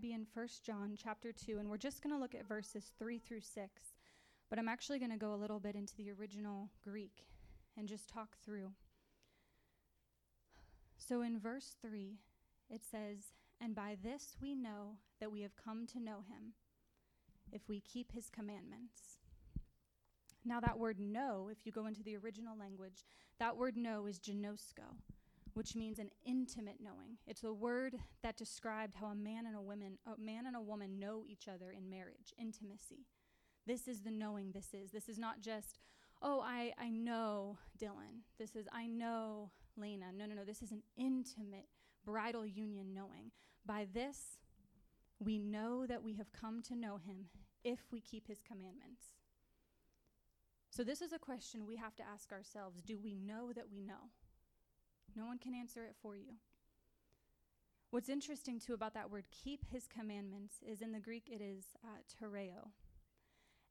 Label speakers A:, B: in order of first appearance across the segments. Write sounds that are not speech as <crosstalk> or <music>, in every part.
A: be in 1 John chapter 2, and we're just going to look at verses 3 through 6. But I'm actually going to go a little bit into the original Greek and just talk through. So in verse 3, it says, And by this we know that we have come to know him, if we keep his commandments. Now, that word know, if you go into the original language, that word know is ginosko, which means an intimate knowing. It's a word that described how a man and a woman, a man and a woman know each other in marriage, intimacy. This is the knowing this is. This is not just, oh, I, I know Dylan. This is, I know Lena. No, no, no. This is an intimate bridal union knowing. By this, we know that we have come to know him if we keep his commandments. So, this is a question we have to ask ourselves Do we know that we know? No one can answer it for you. What's interesting, too, about that word, keep his commandments, is in the Greek it is uh, tereo.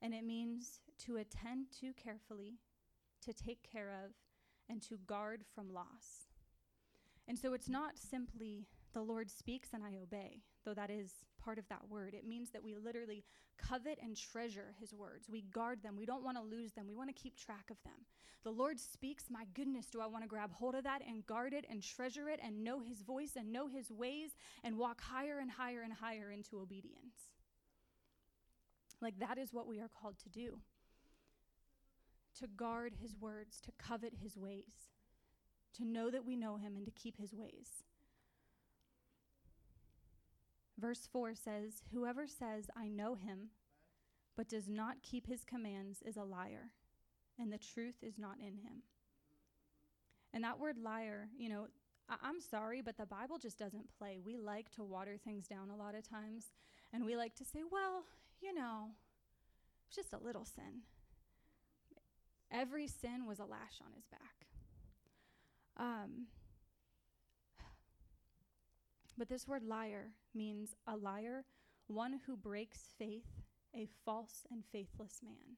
A: And it means to attend to carefully, to take care of, and to guard from loss. And so it's not simply the Lord speaks and I obey, though that is part of that word. It means that we literally covet and treasure his words. We guard them. We don't want to lose them. We want to keep track of them. The Lord speaks, my goodness, do I want to grab hold of that and guard it and treasure it and know his voice and know his ways and walk higher and higher and higher into obedience? Like that is what we are called to do to guard his words, to covet his ways, to know that we know him and to keep his ways. Verse 4 says, Whoever says, I know him, but does not keep his commands is a liar, and the truth is not in him. And that word liar, you know, I- am sorry, but the Bible just doesn't play. We like to water things down a lot of times, and we like to say, well, you know, it's just a little sin. Every sin was a lash on his back. Um, but this word liar means a liar, one who breaks faith, a false and faithless man.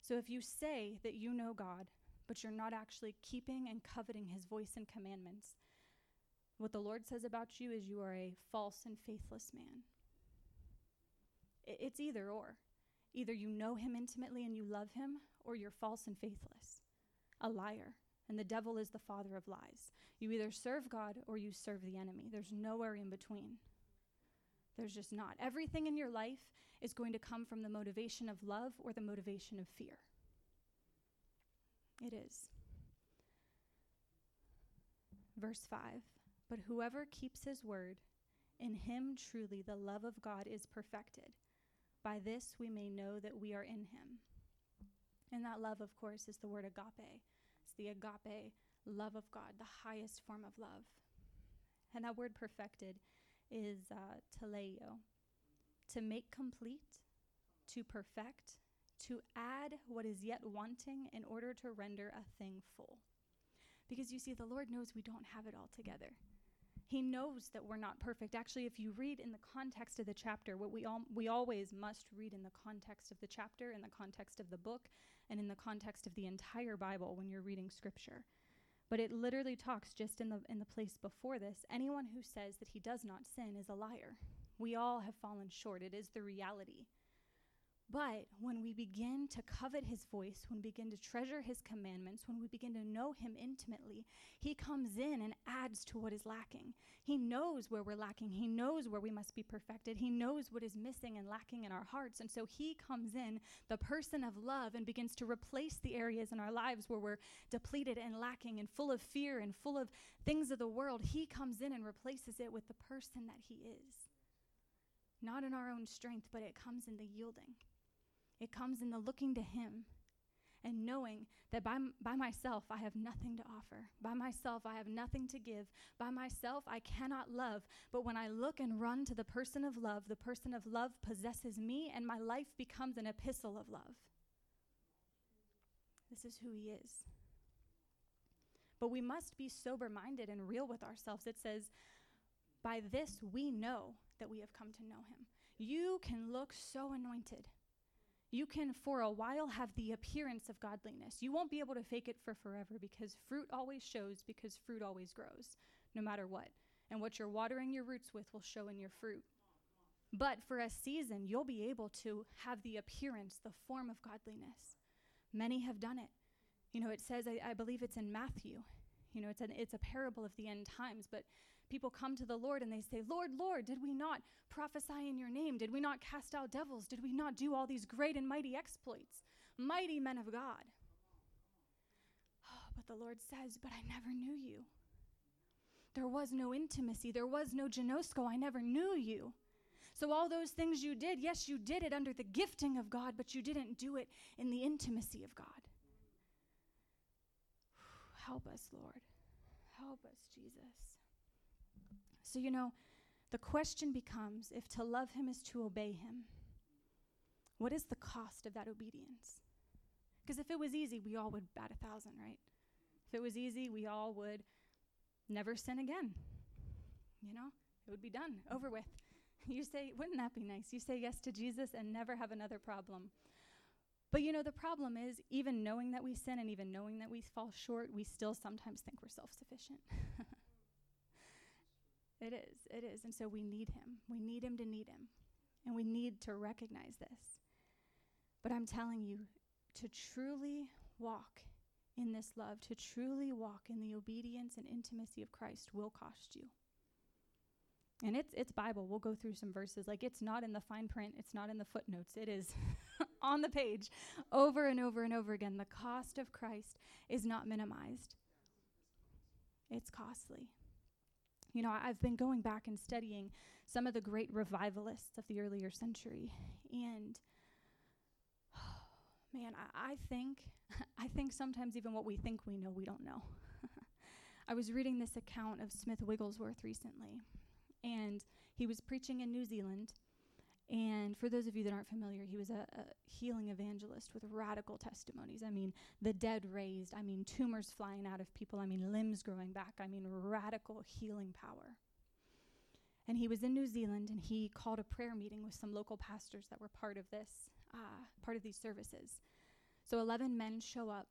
A: So if you say that you know God, but you're not actually keeping and coveting his voice and commandments, what the Lord says about you is you are a false and faithless man. It's either or. Either you know him intimately and you love him, or you're false and faithless, a liar and the devil is the father of lies. You either serve God or you serve the enemy. There's nowhere in between. There's just not. Everything in your life is going to come from the motivation of love or the motivation of fear. It is. Verse 5 But whoever keeps his word, in him truly the love of God is perfected. By this we may know that we are in him. And that love, of course, is the word agape the agape love of God, the highest form of love. And that word perfected is uh, to make complete, to perfect, to add what is yet wanting in order to render a thing full. Because you see, the Lord knows we don't have it all together. He knows that we're not perfect. Actually, if you read in the context of the chapter, what we all we always must read in the context of the chapter, in the context of the book, and in the context of the entire Bible when you're reading scripture. But it literally talks just in the in the place before this, anyone who says that he does not sin is a liar. We all have fallen short. It is the reality. But when we begin to covet his voice, when we begin to treasure his commandments, when we begin to know him intimately, he comes in and adds to what is lacking. He knows where we're lacking. He knows where we must be perfected. He knows what is missing and lacking in our hearts. And so he comes in, the person of love, and begins to replace the areas in our lives where we're depleted and lacking and full of fear and full of things of the world. He comes in and replaces it with the person that he is. Not in our own strength, but it comes in the yielding. It comes in the looking to Him and knowing that by, by myself I have nothing to offer. By myself I have nothing to give. By myself I cannot love. But when I look and run to the person of love, the person of love possesses me and my life becomes an epistle of love. This is who He is. But we must be sober minded and real with ourselves. It says, By this we know that we have come to know Him. You can look so anointed you can for a while have the appearance of godliness. You won't be able to fake it for forever because fruit always shows because fruit always grows, no matter what. And what you're watering your roots with will show in your fruit. But for a season, you'll be able to have the appearance, the form of godliness. Many have done it. You know, it says, I, I believe it's in Matthew, you know, it's, an, it's a parable of the end times, but people come to the Lord and they say, Lord, Lord, did we not prophesy in your name? Did we not cast out devils? Did we not do all these great and mighty exploits? Mighty men of God. Oh, but the Lord says, But I never knew you. There was no intimacy. There was no ginosko. I never knew you. So, all those things you did, yes, you did it under the gifting of God, but you didn't do it in the intimacy of God. Help us, Lord. Help us, Jesus. So, you know, the question becomes if to love him is to obey him, what is the cost of that obedience? Because if it was easy, we all would bat a thousand, right? If it was easy, we all would never sin again. You know, it would be done, over with. You say, wouldn't that be nice? You say yes to Jesus and never have another problem. But you know, the problem is, even knowing that we sin and even knowing that we fall short, we still sometimes think we're self sufficient. <laughs> it is, it is. And so we need Him. We need Him to need Him. And we need to recognize this. But I'm telling you, to truly walk in this love, to truly walk in the obedience and intimacy of Christ will cost you. And it's it's Bible. We'll go through some verses. Like it's not in the fine print, it's not in the footnotes. It is <laughs> on the page over and over and over again. The cost of Christ is not minimized. It's costly. You know, I've been going back and studying some of the great revivalists of the earlier century and <sighs> man, I, I think <laughs> I think sometimes even what we think we know, we don't know. <laughs> I was reading this account of Smith Wigglesworth recently, and he was preaching in New Zealand. And for those of you that aren't familiar, he was a, a, healing evangelist with radical testimonies. I mean, the dead raised, I mean, tumors flying out of people, I mean, limbs growing back, I mean, radical healing power. And he was in New Zealand and he called a prayer meeting with some local pastors that were part of this uh, part of these services. So 11 men show up,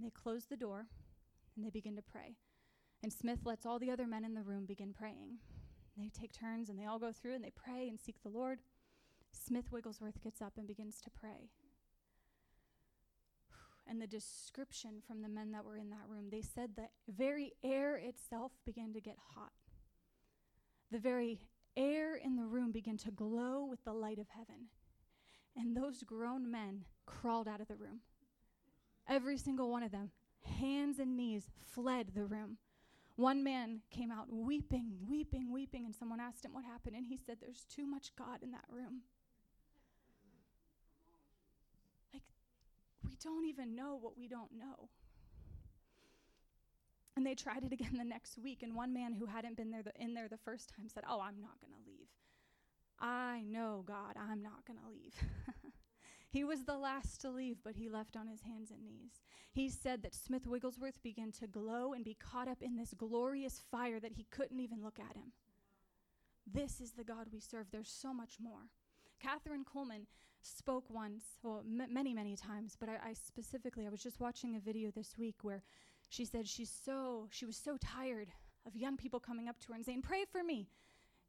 A: they close the door, and they begin to pray. And Smith lets all the other men in the room begin praying. They take turns and they all go through and they pray and seek the Lord. Smith Wigglesworth gets up and begins to pray. And the description from the men that were in that room, they said the very air itself began to get hot. The very air in the room began to glow with the light of heaven. And those grown men crawled out of the room. Every single one of them, hands and knees, fled the room. One man came out weeping, weeping, weeping, and someone asked him what happened, and he said, There's too much God in that room. Like, don't even know what we don't know. And they tried it again <laughs> the next week, and one man who hadn't been there the, in there the first time said, Oh, I'm not going to leave. I know, God, I'm not going to leave. <laughs> he was the last to leave, but he left on his hands and knees. He said that Smith Wigglesworth began to glow and be caught up in this glorious fire that he couldn't even look at him. This is the God we serve. There's so much more. Kathryn Kuhlman spoke once, well, m- many, many times, but I, I specifically, I was just watching a video this week where she said she's so, she was so tired of young people coming up to her and saying, Pray for me.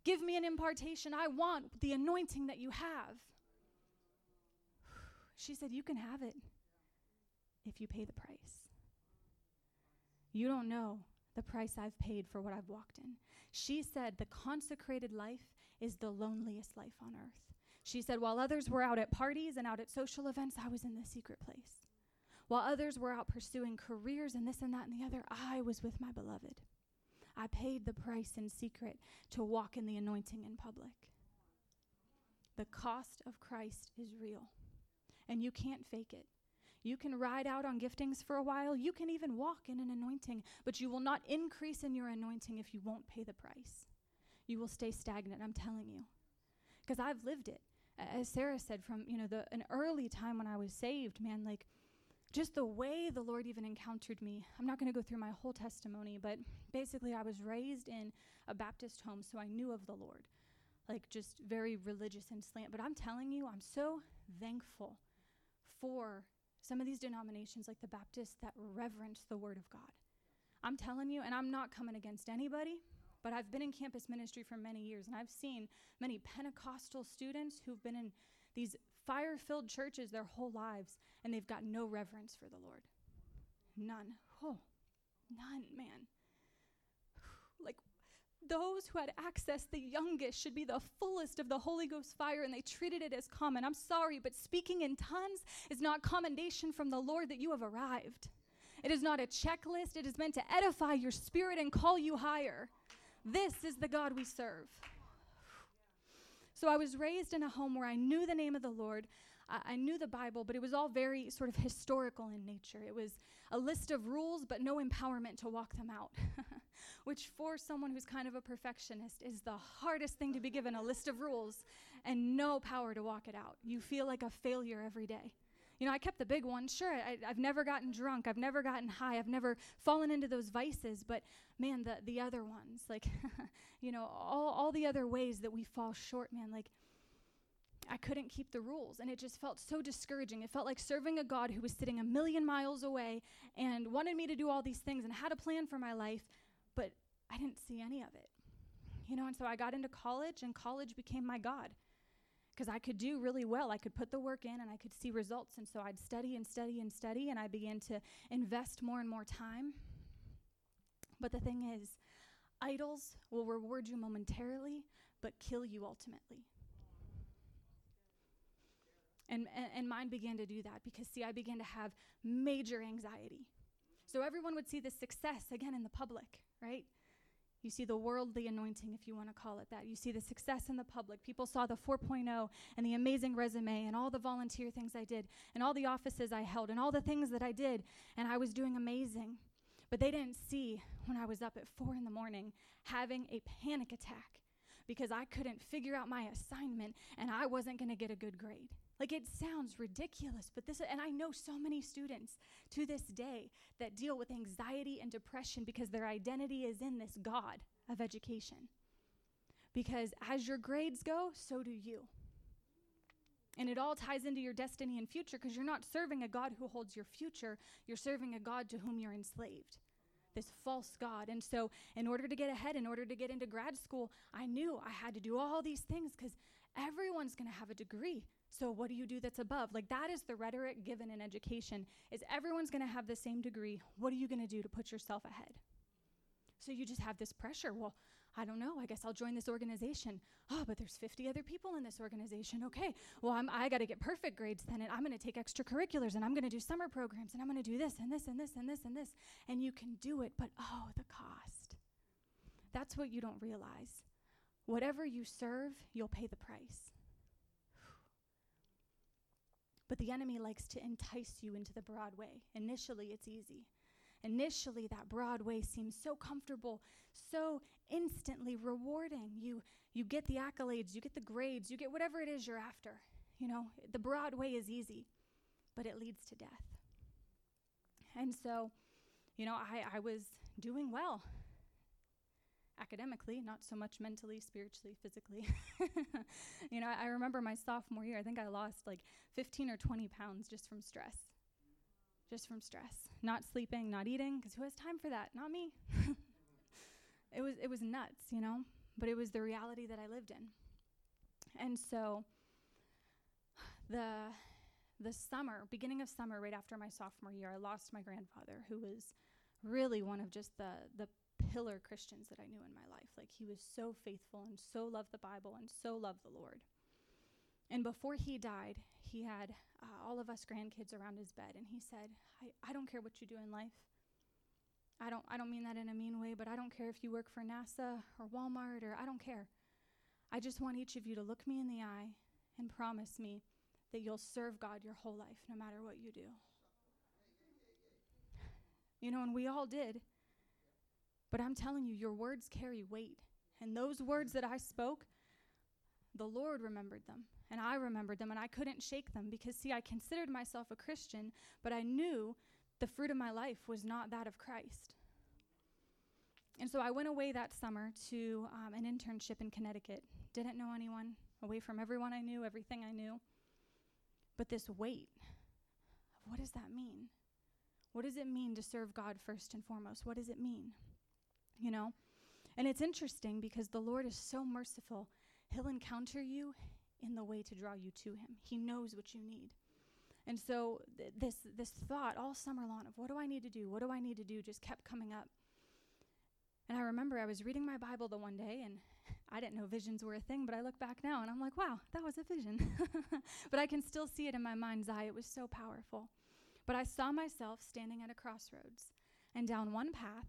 A: Give me an impartation. I want the anointing that you have. <sighs> She said, You can have it if you pay the price. You don't know the price I've paid for what I've walked in. She said, The consecrated life is the loneliest life on earth. She said, While others were out at parties and out at social events, I was in the secret place. While others were out pursuing careers and this and that and the other, I was with my beloved. I paid the price in secret to walk in the anointing in public. The cost of Christ is real, and you can't fake it. You can ride out on giftings for a while. You can even walk in an anointing, but you will not increase in your anointing if you won't pay the price. You will stay stagnant, I'm telling you. Because I've lived it. As Sarah said, from you know the an early time when I was saved, man, like just the way the Lord even encountered me. I'm not going to go through my whole testimony, but basically, I was raised in a Baptist home, so I knew of the Lord, like just very religious and slant. But I'm telling you, I'm so thankful for some of these denominations, like the Baptists, that reverence the Word of God. I'm telling you, and I'm not coming against anybody, but I've been in campus ministry for many years, and I've seen many Pentecostal students who've been in these fire filled churches their whole lives, and they've got no reverence for the Lord. None. Oh, none, man. <sighs> Like those who had access, the youngest, should be the fullest of the Holy Ghost fire, and they treated it as common. I'm sorry, but speaking in tongues is not commendation from the Lord that you have arrived. It is not a checklist, it is meant to edify your spirit and call you higher. This is the God we serve. So I was raised in a home where I knew the name of the Lord. I, knew the Bible, but it was all very sort of historical in nature. It was a list of rules, but no empowerment to walk them out, <laughs> which for someone who's kind of a perfectionist is the hardest thing to be given a list of rules and no power to walk it out. You feel like a failure every day. You know, I kept the big one. Sure, I, have never gotten drunk. I've never gotten high. I've never fallen into those vices. But man, the, the other ones, like, <laughs> you know, all, all the other ways that we fall short, man, like, I couldn't keep the rules. And it just felt so discouraging. It felt like serving a God who was sitting a million miles away and wanted me to do all these things and had a plan for my life, but I didn't see any of it. You know, and so I got into college, and college became my God because I could do really well. I could put the work in and I could see results. And so I'd study and study and study, and I began to invest more and more time. But the thing is, idols will reward you momentarily, but kill you ultimately. And, and, and mine began to do that because, see, I began to have major anxiety. So everyone would see the success again in the public, right? You see the worldly anointing, if you want to call it that. You see the success in the public. People saw the 4.0 and the amazing resume and all the volunteer things I did and all the offices I held and all the things that I did, and I was doing amazing. But they didn't see when I was up at 4 in the morning having a panic attack because I couldn't figure out my assignment and I wasn't going to get a good grade. Like it sounds ridiculous, but this, and I know so many students to this day that deal with anxiety and depression because their identity is in this God of education. Because as your grades go, so do you. And it all ties into your destiny and future because you're not serving a God who holds your future, you're serving a God to whom you're enslaved. This false God. And so, in order to get ahead, in order to get into grad school, I knew I had to do all these things because everyone's going to have a degree. So what do you do that's above? Like that is the rhetoric given in education is everyone's going to have the same degree. What are you going to do to put yourself ahead? So you just have this pressure. Well, I don't know. I guess I'll join this organization. Oh, but there's 50 other people in this organization. Okay. Well, I'm, I got to get perfect grades then, and I'm going to take extracurriculars, and I'm going to do summer programs, and I'm going to do this and this and this and this and this. And you can do it, but oh, the cost. That's what you don't realize. Whatever you serve, you'll pay the price. But the enemy likes to entice you into the broad way. Initially, it's easy. Initially, that broad way seems so comfortable, so instantly rewarding. You, you get the accolades, you get the grades, you get whatever it is you're after. You know, the broad way is easy, but it leads to death. And so, you know, I, I was doing well academically, not so much mentally, spiritually, physically. <laughs> you know, I, I remember my sophomore year, I think I lost like 15 or 20 pounds just from stress. Just from stress. Not sleeping, not eating, because who has time for that? Not me. <laughs> it was it was nuts, you know, but it was the reality that I lived in. And so the the summer, beginning of summer, right after my sophomore year, I lost my grandfather, who was really one of just the the pillar Christians that I knew in my life. Like he was so faithful and so loved the Bible and so loved the Lord. And before he died, he had uh, all of us grandkids around his bed, and he said, I, I don't care what you do in life. I don't, I don't mean that in a mean way, but I don't care if you work for NASA or Walmart or I don't care. I just want each of you to look me in the eye and promise me that you'll serve God your whole life, no matter what you do. You know, and we all did. But I'm telling you, your words carry weight. And those words that I spoke, the Lord remembered them. And I remembered them, and I couldn't shake them because, see, I considered myself a Christian, but I knew the fruit of my life was not that of Christ. And so I went away that summer to um, an internship in Connecticut. Didn't know anyone, away from everyone I knew, everything I knew. But this weight what does that mean? What does it mean to serve God first and foremost? What does it mean? You know? And it's interesting because the Lord is so merciful. He'll encounter you in the way to draw you to him. He knows what you need. And so th- this this thought all summer long of what do I need to do? What do I need to do just kept coming up. And I remember I was reading my Bible the one day and <laughs> I didn't know visions were a thing, but I look back now and I'm like, wow, that was a vision. <laughs> but I can still see it in my mind's eye. It was so powerful. But I saw myself standing at a crossroads and down one path.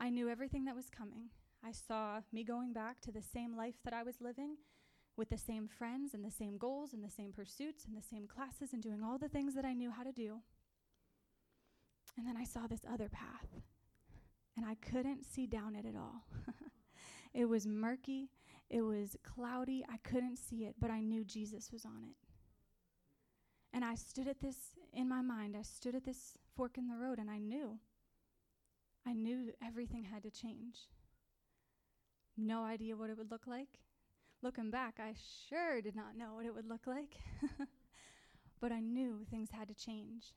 A: I knew everything that was coming. I saw me going back to the same life that I was living with the same friends and the same goals and the same pursuits and the same classes and doing all the things that I knew how to do. And then I saw this other path, and I couldn't see down it at all. <laughs> it was murky, it was cloudy, I couldn't see it, but I knew Jesus was on it. And I stood at this in my mind, I stood at this fork in the road, and I knew. I knew everything had to change. No idea what it would look like. Looking back, I sure did not know what it would look like. <laughs> but I knew things had to change.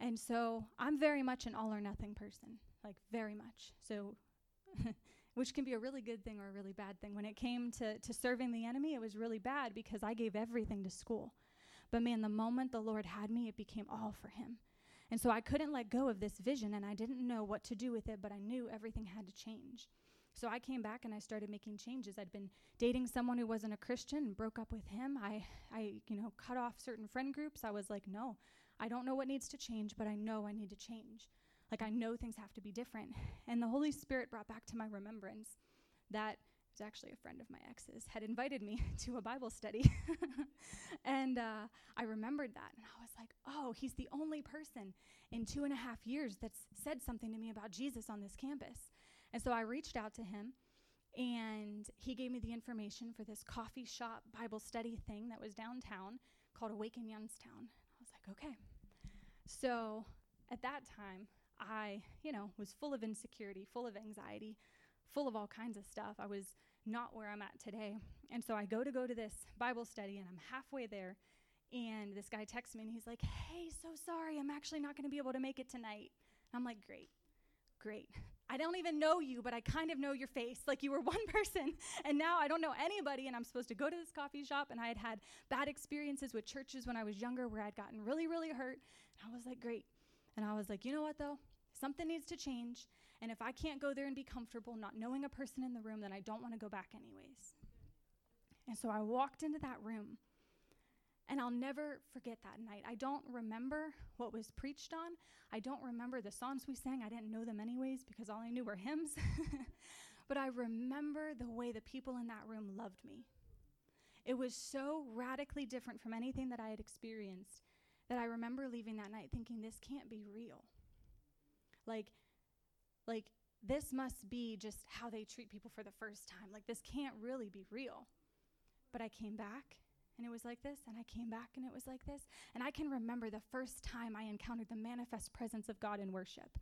A: And so I'm very much an all or nothing person, like very much. So, <laughs> which can be a really good thing or a really bad thing. When it came to, to serving the enemy, it was really bad because I gave everything to school. But man, the moment the Lord had me, it became all for Him. And so I couldn't let go of this vision, and I didn't know what to do with it, but I knew everything had to change. So I came back and I started making changes. I'd been dating someone who wasn't a Christian and broke up with him. I, I, you know, cut off certain friend groups. I was like, no, I don't know what needs to change, but I know I need to change. Like I know things have to be different. And the Holy Spirit brought back to my remembrance that was actually a friend of my ex's had invited me <laughs> to a Bible study. <laughs> and uh, I remembered that. And I was like, oh, he's the only person in two and a half years that's said something to me about Jesus on this campus. And so I reached out to him and he gave me the information for this coffee shop Bible study thing that was downtown called Awaken Youngstown. I was like, okay. So at that time, I, you know, was full of insecurity, full of anxiety, full of all kinds of stuff. I was not where I'm at today. And so I go to go to this Bible study and I'm halfway there and this guy texts me and he's like, "Hey, so sorry. I'm actually not going to be able to make it tonight." I'm like, "Great. Great. I don't even know you, but I kind of know your face. Like you were <laughs> one person, and now I don't know anybody, and I'm supposed to go to this coffee shop. And I had had bad experiences with churches when I was younger where I'd gotten really, really hurt. And I was like, great. And I was like, you know what, though? Something needs to change. And if I can't go there and be comfortable not knowing a person in the room, then I don't want to go back anyways. And so I walked into that room and I'll never forget that night. I don't remember what was preached on. I don't remember the songs we sang. I didn't know them anyways because all I knew were hymns. <laughs> but I remember the way the people in that room loved me. It was so radically different from anything that I had experienced that I remember leaving that night thinking this can't be real. Like like this must be just how they treat people for the first time. Like this can't really be real. But I came back and it was like this, and I came back and it was like this. And I can remember the first time I encountered the manifest presence of God in worship.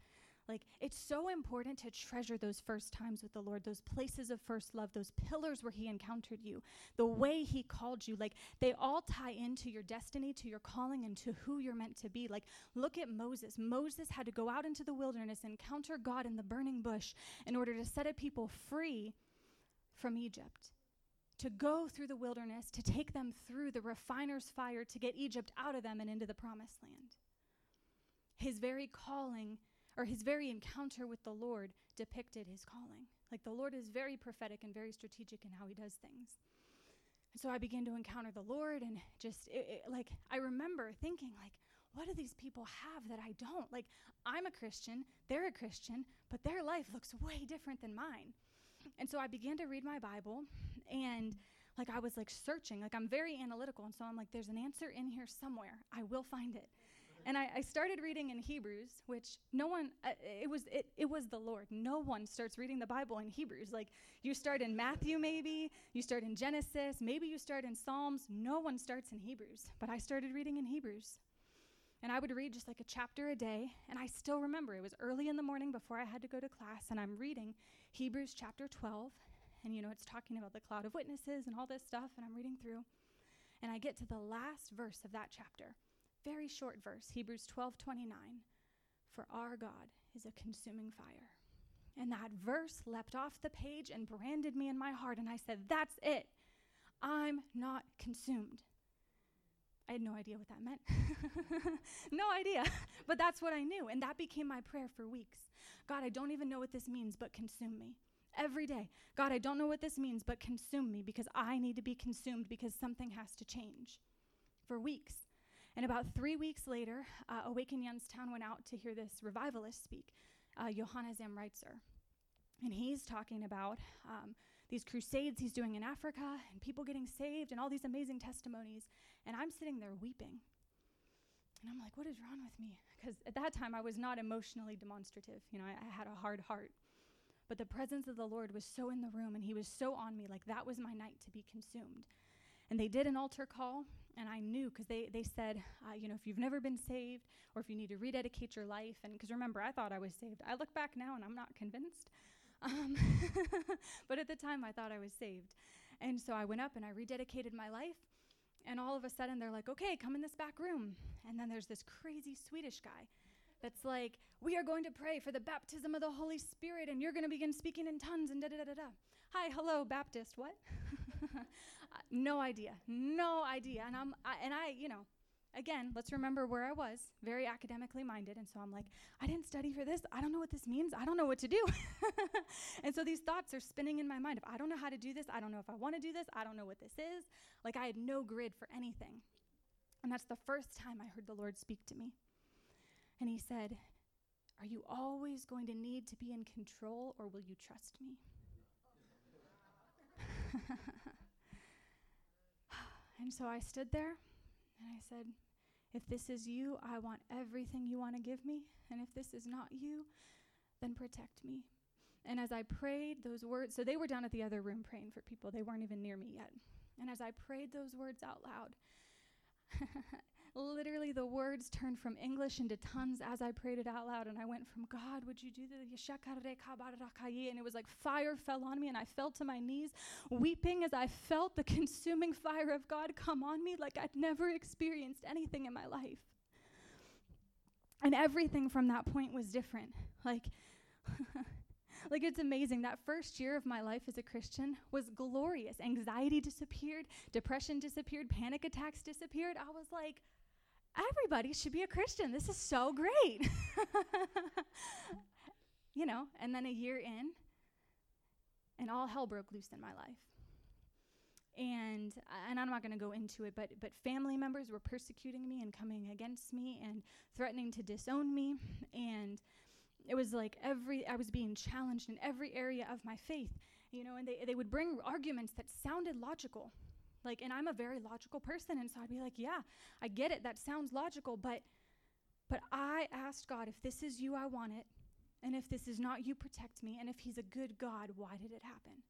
A: Like, it's so important to treasure those first times with the Lord, those places of first love, those pillars where He encountered you, the way He called you. Like, they all tie into your destiny, to your calling, and to who you're meant to be. Like, look at Moses. Moses had to go out into the wilderness, encounter God in the burning bush in order to set a people free from Egypt to go through the wilderness, to take them through the refiner's fire to get Egypt out of them and into the promised land. His very calling, or his very encounter with the Lord, depicted his calling. Like the Lord is very prophetic and very strategic in how he does things. And so I began to encounter the Lord, and just it, it, like I remember thinking, like, what do these people have that I don't? Like, I'm a Christian, they're a Christian, but their life looks way different than mine. And so I began to read my Bible and like I was like searching, like I'm very analytical. And so I'm like, there's an answer in here somewhere. I will find it. And I, I started reading in Hebrews, which no one, uh, it, was, it, it was the Lord. No one starts reading the Bible in Hebrews. Like you start in Matthew, maybe, you start in Genesis, maybe you start in Psalms. No one starts in Hebrews. But I started reading in Hebrews. And I would read just like a chapter a day. And I still remember it was early in the morning before I had to go to class. And I'm reading Hebrews chapter 12. And, you know, it's talking about the cloud of witnesses and all this stuff. And I'm reading through. And I get to the last verse of that chapter. Very short verse, Hebrews 12 29. For our God is a consuming fire. And that verse leapt off the page and branded me in my heart. And I said, That's it. I'm not consumed. I had no idea what that meant. <laughs> no idea. <laughs> But that's what I knew. And that became my prayer for weeks. God, I don't even know what this means, but consume me. Every day. God, I don't know what this means, but consume me because I need to be consumed because something has to change. For weeks. And about three weeks later, uh, Awaken Youngstown went out to hear this revivalist speak, uh, Johannes Amritzer. And he's talking about um, these crusades he's doing in Africa and people getting saved and all these amazing testimonies. And I'm sitting there weeping. And I'm like, what is wrong with me? Because at that time I was not emotionally demonstrative. You know, I, I, had a hard heart. But the presence of the Lord was so in the room and he was so on me, like that was my night to be consumed. And they did an altar call, and I knew because they, they said, uh, you know, if you've never been saved or if you need to rededicate your life, and because remember, I thought I was saved. I look back now and I'm not convinced. Um, <laughs> but at the time, I thought I was saved. And so I went up and I rededicated my life. And all of a sudden, they're like, okay, come in this back room. And then there's this crazy Swedish guy that's like, we are going to pray for the baptism of the Holy Spirit, and you're going to begin speaking in tongues and da da da da da. Hi, hello, Baptist. What? <laughs> no idea. No idea. And I'm, I, and I, you know, again, let's remember where I was, very academically minded. And so I'm like, I didn't study for this. I don't know what this means. I don't know what to do. <laughs> and so these thoughts are spinning in my mind. If I don't know how to do this, I don't know if I want to do this. I don't know what this is. Like I had no grid for anything. And that's the first time I heard the Lord speak to me. And he said, Are you always going to need to be in control or will you trust me? <laughs> and so I stood there and I said, if this is you, I want everything you want to give me. And if this is not you, then protect me. And as I prayed those words, so they were down at the other room praying for people, they weren't even near me yet. And as I prayed those words out loud, <laughs> literally the words turned from English into tongues as I prayed it out loud. And I went from God, would you do the and it was like fire fell on me, and I fell to my knees, weeping as I felt the consuming fire of God come on me like I'd never experienced anything in my life. And everything from that point was different. Like, <laughs> like it's amazing. That first year of my life as a Christian was glorious. Anxiety disappeared, depression disappeared, panic attacks disappeared. I was like, everybody should be a Christian. This is so great. <laughs> you know, and then a year in, and all hell broke loose in my life. And and I'm not going to go into it, but but family members were persecuting me and coming against me and threatening to disown me and it was like every I was being challenged in every area of my faith, you know, and they they would bring arguments that sounded logical like, and I'm a very logical person, and so I'd be like, yeah, I get it. That sounds logical, but but I asked God, if this is you, I want it. And if this is not you, protect me. And if he's a good God, why did it happen?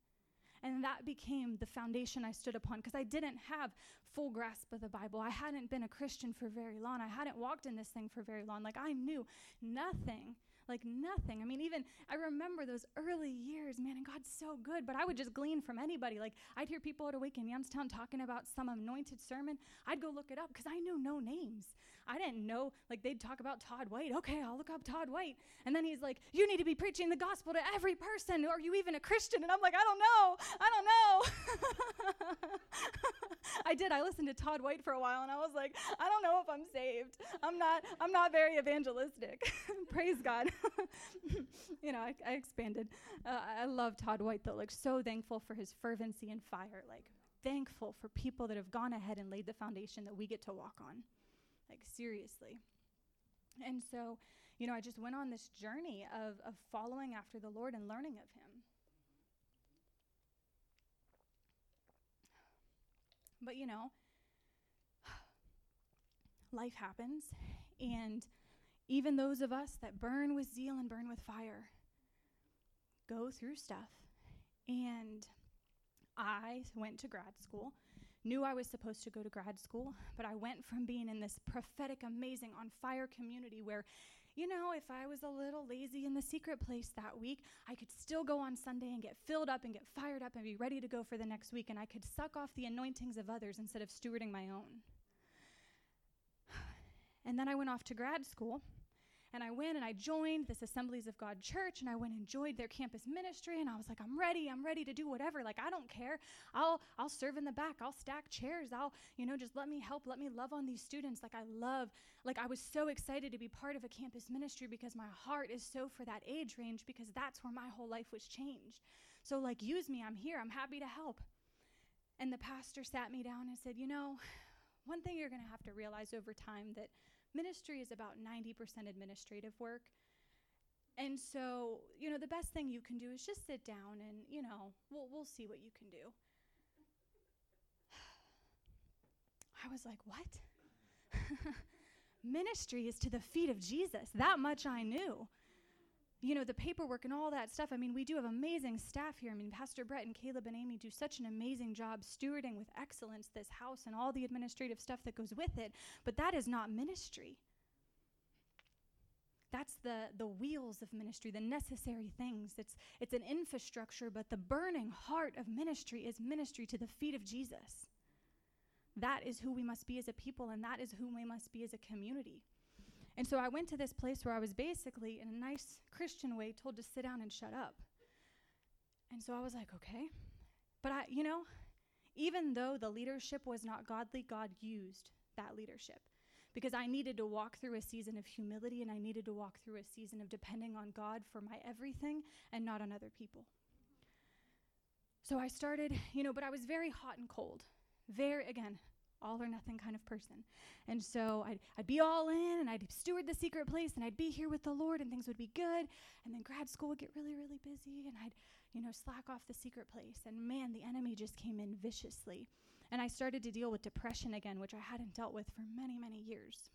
A: And that became the foundation I stood upon because I didn't have full grasp of the Bible. I hadn't been a Christian for very long. I hadn't walked in this thing for very long. Like I knew nothing like nothing. I mean, even I remember those early years, man, and God's so good, but I would just glean from anybody. Like I'd hear people at Awaken Youngstown talking about some anointed sermon. I'd go look it up because I knew no names. I didn't know, like they'd talk about Todd White. Okay, I'll look up Todd White. And then he's like, You need to be preaching the gospel to every person. Are you even a Christian? And I'm like, I don't know. I don't know. <laughs> I did. I listened to Todd White for a while and I was like, I don't know if I'm saved. I'm not I'm not very evangelistic. <laughs> Praise God. <laughs> you know, I, I expanded. Uh, I love Todd White though. Like so thankful for his fervency and fire. Like thankful for people that have gone ahead and laid the foundation that we get to walk on. Like, seriously. And so, you know, I just went on this journey of, of following after the Lord and learning of Him. But, you know, life happens, and even those of us that burn with zeal and burn with fire go through stuff. And I went to grad school knew I was supposed to go to grad school, but I went from being in this prophetic, amazing, on fire community where, you know, if I was a little lazy in the secret place that week, I could still go on Sunday and get filled up and get fired up and be ready to go for the next week, and I could suck off the anointings of others instead of stewarding my own. <sighs> And then I went off to grad school And I went and I joined this Assemblies of God church and I went and enjoyed their campus ministry and I was like, I'm ready, I'm ready to do whatever. Like I don't care. I'll I'll serve in the back. I'll stack chairs. I'll, you know, just let me help, let me love on these students. Like I love, like I was so excited to be part of a campus ministry because my heart is so for that age range because that's where my whole life was changed. So like use me, I'm here, I'm happy to help. And the pastor sat me down and said, You know, <sighs> one thing you're going to have to realize over time that ministry is about 90% administrative work. And so, you know, the best thing you can do is just sit down and, you know, we'll, we'll see what you can do. <sighs> I was like, what? <laughs> ministry is to the feet of Jesus. That much I knew you know, the paperwork and all that stuff. I mean, we do have amazing staff here. I mean, Pastor Brett and Caleb and Amy do such an amazing job stewarding with excellence this house and all the administrative stuff that goes with it. But that is not ministry. That's the, the wheels of ministry, the necessary things. It's, it's an infrastructure, but the burning heart of ministry is ministry to the feet of Jesus. That is who we must be as a people, and that is who we must be as a community. And so I went to this place where I was basically, in a nice Christian way, told to sit down and shut up. And so I was like, okay. But I, you know, even though the leadership was not godly, God used that leadership because I needed to walk through a season of humility and I needed to walk through a season of depending on God for my everything and not on other people. So I started, you know, but I was very hot and cold. Very, again, all or nothing kind of person. And so I'd, I'd be all in and I'd steward the secret place and I'd be here with the Lord and things would be good. And then grad school would get really, really busy and I'd, you know, slack off the secret place. And man, the enemy just came in viciously. And I started to deal with depression again, which I hadn't dealt with for many, many years.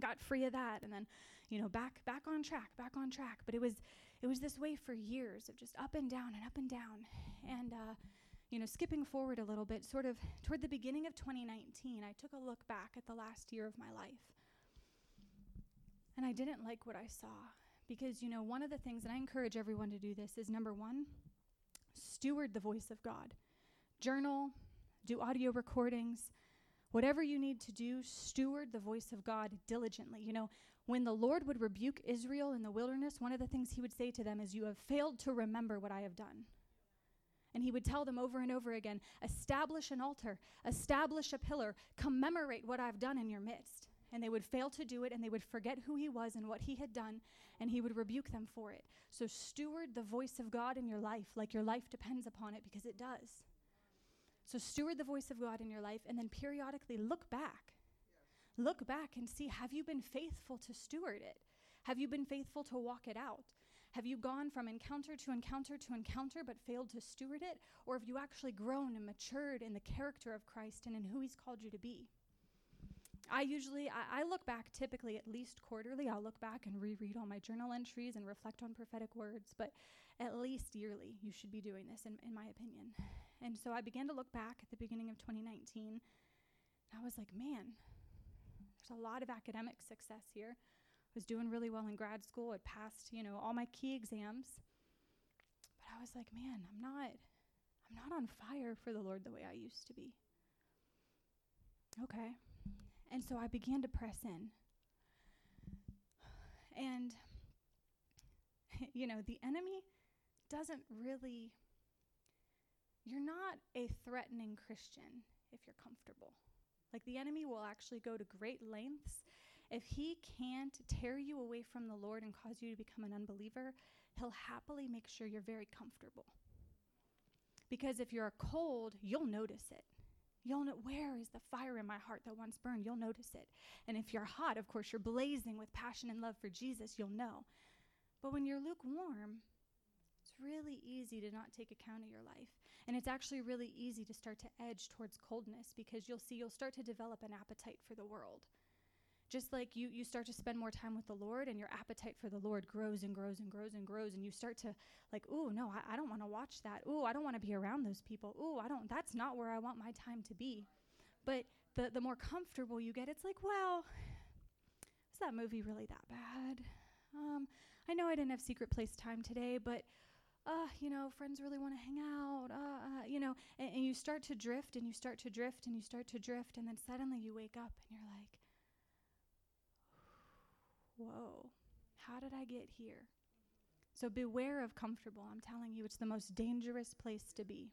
A: Got free of that and then, you know, back back on track, back on track. But it was it was this way for years of just up and down and up and down. And uh you know, skipping forward a little bit, sort of toward the beginning of 2019, I took a look back at the last year of my life. And I didn't like what I saw because, you know, one of the things, and I encourage everyone to do this, is number one, steward the voice of God. Journal, do audio recordings, whatever you need to do, steward the voice of God diligently. You know, when the Lord would rebuke Israel in the wilderness, one of the things he would say to them is, You have failed to remember what I have done. And he would tell them over and over again establish an altar, establish a pillar, commemorate what I've done in your midst. And they would fail to do it and they would forget who he was and what he had done, and he would rebuke them for it. So steward the voice of God in your life like your life depends upon it because it does. So steward the voice of God in your life and then periodically look back. Look back and see have you been faithful to steward it? Have you been faithful to walk it out? Have you gone from encounter to encounter to encounter but failed to steward it? Or have you actually grown and matured in the character of Christ and in who He's called you to be? I usually I, I, look back typically at least quarterly. I'll look back and reread all my journal entries and reflect on prophetic words, but at least yearly you should be doing this in, in my opinion. And so I began to look back at the beginning of 2019. And I was like, man, there's a lot of academic success here was doing really well in grad school. I'd passed, you know, all my key exams. But I was like, man, I'm not I'm not on fire for the Lord the way I used to be. Okay. And so I began to press in. And <laughs> you know, the enemy doesn't really you're not a threatening Christian if you're comfortable. Like the enemy will actually go to great lengths if he can't tear you away from the Lord and cause you to become an unbeliever, he'll happily make sure you're very comfortable. Because if you're cold, you'll notice it. You'll know where is the fire in my heart that once burned. You'll notice it. And if you're hot, of course, you're blazing with passion and love for Jesus, you'll know. But when you're lukewarm, it's really easy to not take account of your life. And it's actually really easy to start to edge towards coldness because you'll see you'll start to develop an appetite for the world just like you you start to spend more time with the lord and your appetite for the lord grows and grows and grows and grows and you start to like oh no i, I don't want to watch that. Oh i don't want to be around those people. Oh i don't that's not where i want my time to be. But the the more comfortable you get it's like well is that movie really that bad? Um i know i didn't have secret place time today but uh, you know, friends really want to hang out, uh, uh, you know, and, and you start to drift and you start to drift and you start to drift, and then suddenly you wake up and you're like, whoa, How did I get here? So beware of comfortable. I'm telling you, it's the most dangerous place to be.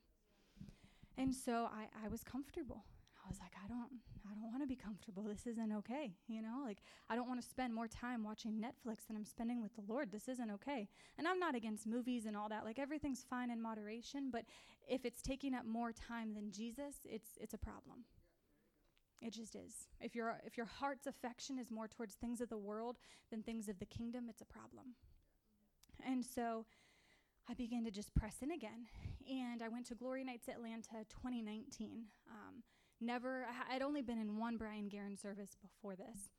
A: And so I, I was comfortable. I was like, I don't, I don't want to be comfortable. This isn't okay. You know, like I don't want to spend more time watching Netflix than I'm spending with the Lord. This isn't okay. And I'm not against movies and all that. Like everything's fine in moderation, but if it's taking up more time than Jesus, it's it's a problem. It just is. If your if your heart's affection is more towards things of the world than things of the kingdom, it's a problem. And so I began to just press in again. And I went to Glory Nights Atlanta 2019. Um, never, I had only been in one Brian Guerin service before this.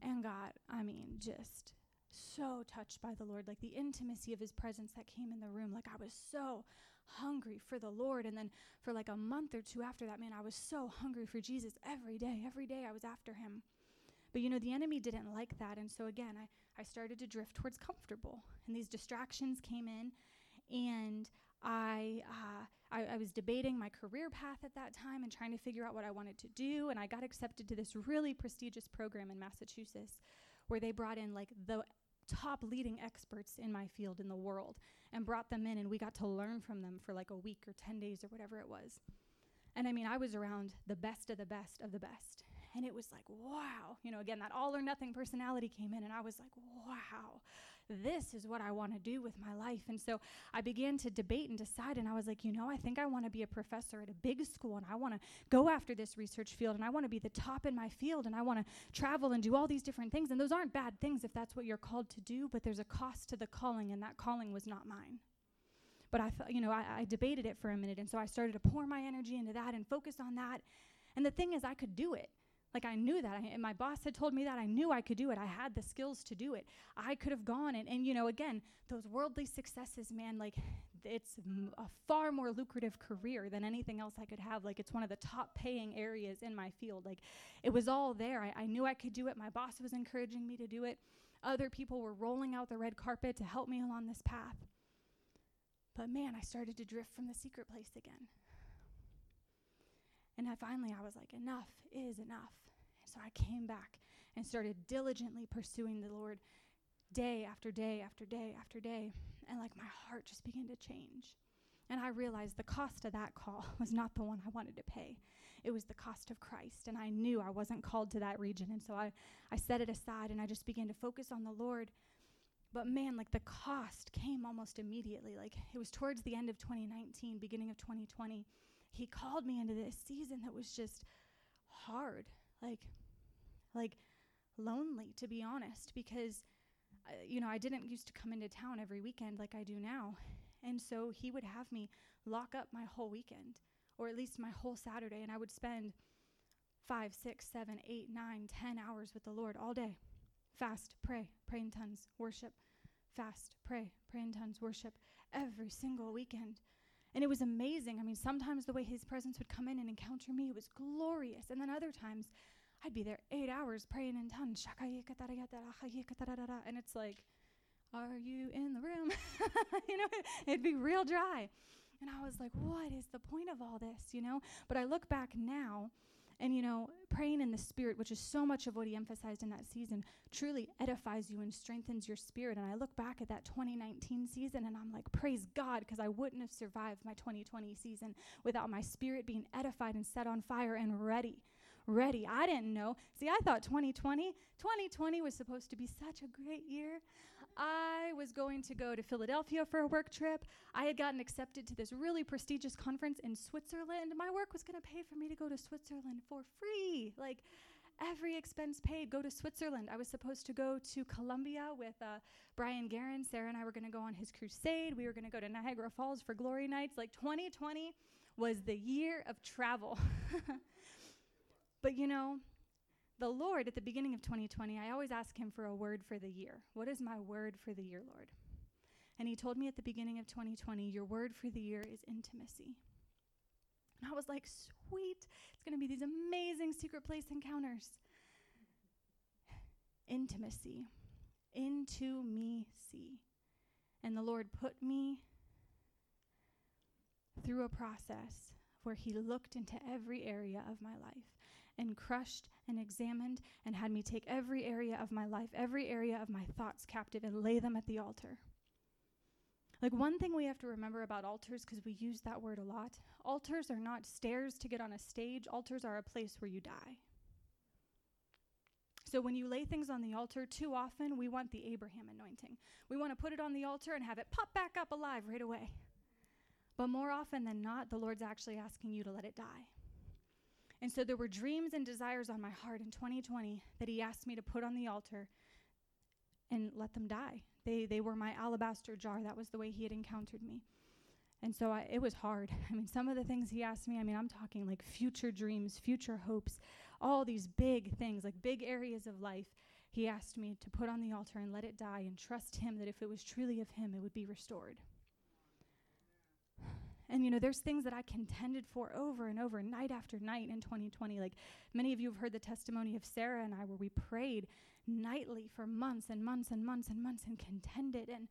A: And got, I mean, just so touched by the Lord, like the intimacy of his presence that came in the room. Like I was so hungry for the Lord. And then for like a month or two after that, man, I was so hungry for Jesus every day. Every day I was after him. But you know, the enemy didn't like that. And so again, I, I started to drift towards comfortable. And these distractions came in and I, uh, I, I was debating my career path at that time and trying to figure out what I wanted to do. And I got accepted to this really prestigious program in Massachusetts where they brought in like the top leading experts in my field in the world and brought them in and we got to learn from them for like a week or 10 days or whatever it was. And I mean, I was around the best of the best of the best. And it was like, wow. You know, again, that all or nothing personality came in and I was like, wow this is what I want to do with my life. And so I began to debate and decide. And I was like, you know, I think I want to be a professor at a big school and I want to go after this research field and I want to be the top in my field and I want to travel and do all these different things. And those aren't bad things if that's what you're called to do, but there's a cost to the calling, and that calling was not mine but I thought, you know, I, I, debated it for a minute. And so I started to pour my energy into that and focus on that. And the thing is, I could do it. Like I knew that. I, and my boss had told me that. I knew I could do it. I had the skills to do it. I could have gone and, and you know, again, those worldly successes, man, like it's m- a far more lucrative career than anything else I could have. Like it's one of the top paying areas in my field. Like it was all there. I, I knew I could do it. My boss was encouraging me to do it. Other people were rolling out the red carpet to help me along this path. But man, I started to drift from the secret place again. And I finally, I was like, enough is enough. So I came back and started diligently pursuing the Lord day after day after day after day. And like my heart just began to change. And I realized the cost of that call <laughs> was not the one I wanted to pay. It was the cost of Christ. And I knew I wasn't called to that region. And so I, I set it aside and I just began to focus on the Lord. But man, like the cost came almost immediately. Like it was towards the end of 2019, beginning of 2020. He called me into this season that was just hard. Like like lonely to be honest because uh, you know I didn't used to come into town every weekend like I do now and so he would have me lock up my whole weekend or at least my whole Saturday and I would spend five six seven eight nine ten hours with the Lord all day fast pray pray in tongues worship fast pray pray in tongues worship every single weekend and it was amazing. I mean, sometimes the way his presence would come in and encounter me, it was glorious. And then other times, I'd be there eight hours praying in tongues. And it's like, are you in the room? <laughs> you know, it'd be real dry. And I was like, what is the point of all this, you know? But I look back now and, you know, praying in the spirit, which is so much of what he emphasized in that season, truly edifies you and strengthens your spirit. And I look back at that 2019 season and I'm like, praise God, because I wouldn't have survived my 2020 season without my spirit being edified and set on fire and ready ready. I didn't know. See, I thought 2020, 2020 was supposed to be such a great year. I was going to go to Philadelphia for a work trip. I had gotten accepted to this really prestigious conference in Switzerland. My work was going to pay for me to go to Switzerland for free. Like, every expense paid, go to Switzerland. I was supposed to go to Colombia with uh, Brian Guerin. Sarah and I were going to go on his crusade. We were going to go to Niagara Falls for Glory Nights. Like 2020 was the year of travel. <laughs> But you know, the Lord at the beginning of 2020, I always ask him for a word for the year. What is my word for the year, Lord? And he told me at the beginning of 2020, your word for the year is intimacy. And I was like, sweet. It's going to be these amazing secret place encounters. Intimacy. Into me see. And the Lord put me through a process where He looked into every area of my life and crushed and examined and had me take every area of my life, every area of my thoughts captive, and lay them at the altar. Like, one thing we have to remember about altars, because we use that word a lot altars are not stairs to get on a stage, altars are a place where you die. So, when you lay things on the altar, too often we want the Abraham anointing. We want to put it on the altar and have it pop back up alive right away. But more often than not, the Lord's actually asking you to let it die. And so there were dreams and desires on my heart in 2020 that He asked me to put on the altar and let them die. They, they were my alabaster jar. That was the way He had encountered me. And so I, it was hard. <laughs> I mean, some of the things He asked me, I mean, I'm talking like future dreams, future hopes, all these big things, like big areas of life. He asked me to put on the altar and let it die and trust Him that if it was truly of Him, it would be restored. And you know, there's things that I contended for over and over, night after night in 2020. Like many of you have heard the testimony of Sarah and I, where we prayed nightly for months and months and months and months and contended. And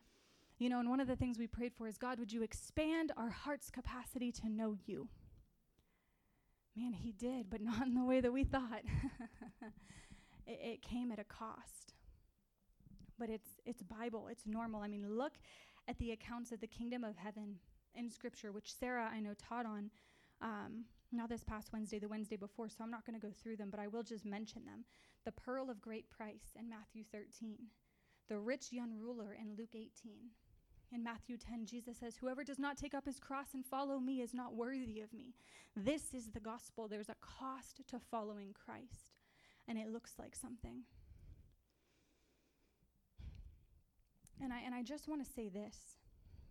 A: you know, and one of the things we prayed for is God, would you expand our heart's capacity to know you? Man, He did, but <laughs> not in the way that we thought. <laughs> it, it came at a cost. But it's it's Bible, it's normal. I mean, look at the accounts of the kingdom of heaven in Scripture, which Sarah, I know, taught on. Um, not this past Wednesday, the Wednesday before, so I'm not going to go through them, but I will just mention them. The pearl of great price in Matthew 13, the rich young ruler in Luke 18. In Matthew 10, Jesus says, Whoever does not take up his cross and follow me is not worthy of me. This is the gospel. There's a cost to following Christ, and it looks like something. And I, and I just want to say this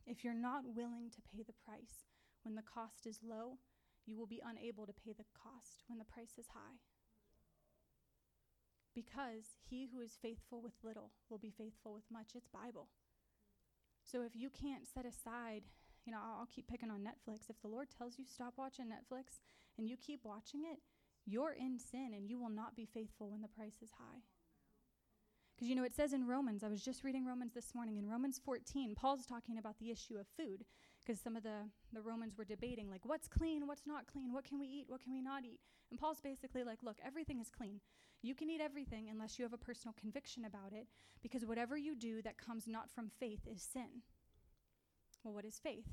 A: if you're not willing to pay the price when the cost is low, you will be unable to pay the cost when the price is high. Because he who is faithful with little will be faithful with much. It's Bible. So if you can't set aside, you know, I'll, keep picking on Netflix. If the Lord tells you stop watching Netflix and you keep watching it, you're in sin and you will not be faithful when the price is high. Because you know, it says in Romans, I was just reading Romans this morning, in Romans 14, Paul's talking about the issue of food, because some of the, the Romans were debating, like, what's clean, what's not clean, what can we eat, what can we not eat. And Paul's basically like, look, everything is clean. You can eat everything unless you have a personal conviction about it, because whatever you do that comes not from faith is sin. Well, what is faith?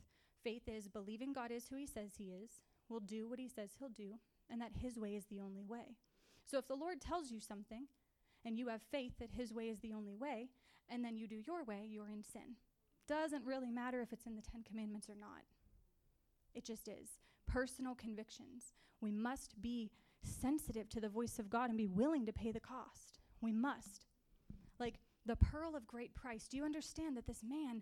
A: Faith is believing God is who he says he is, will do what he says he'll do, and that his way is the only way. So if the Lord tells you something, and you have faith that His way is the only way, and then you do your way, you're in sin. Doesn't really matter if it's in the Ten Commandments or not. It just is. Personal convictions. We must be sensitive to the voice of God and be willing to pay the cost. We must. Like the pearl of great price. Do you understand that this man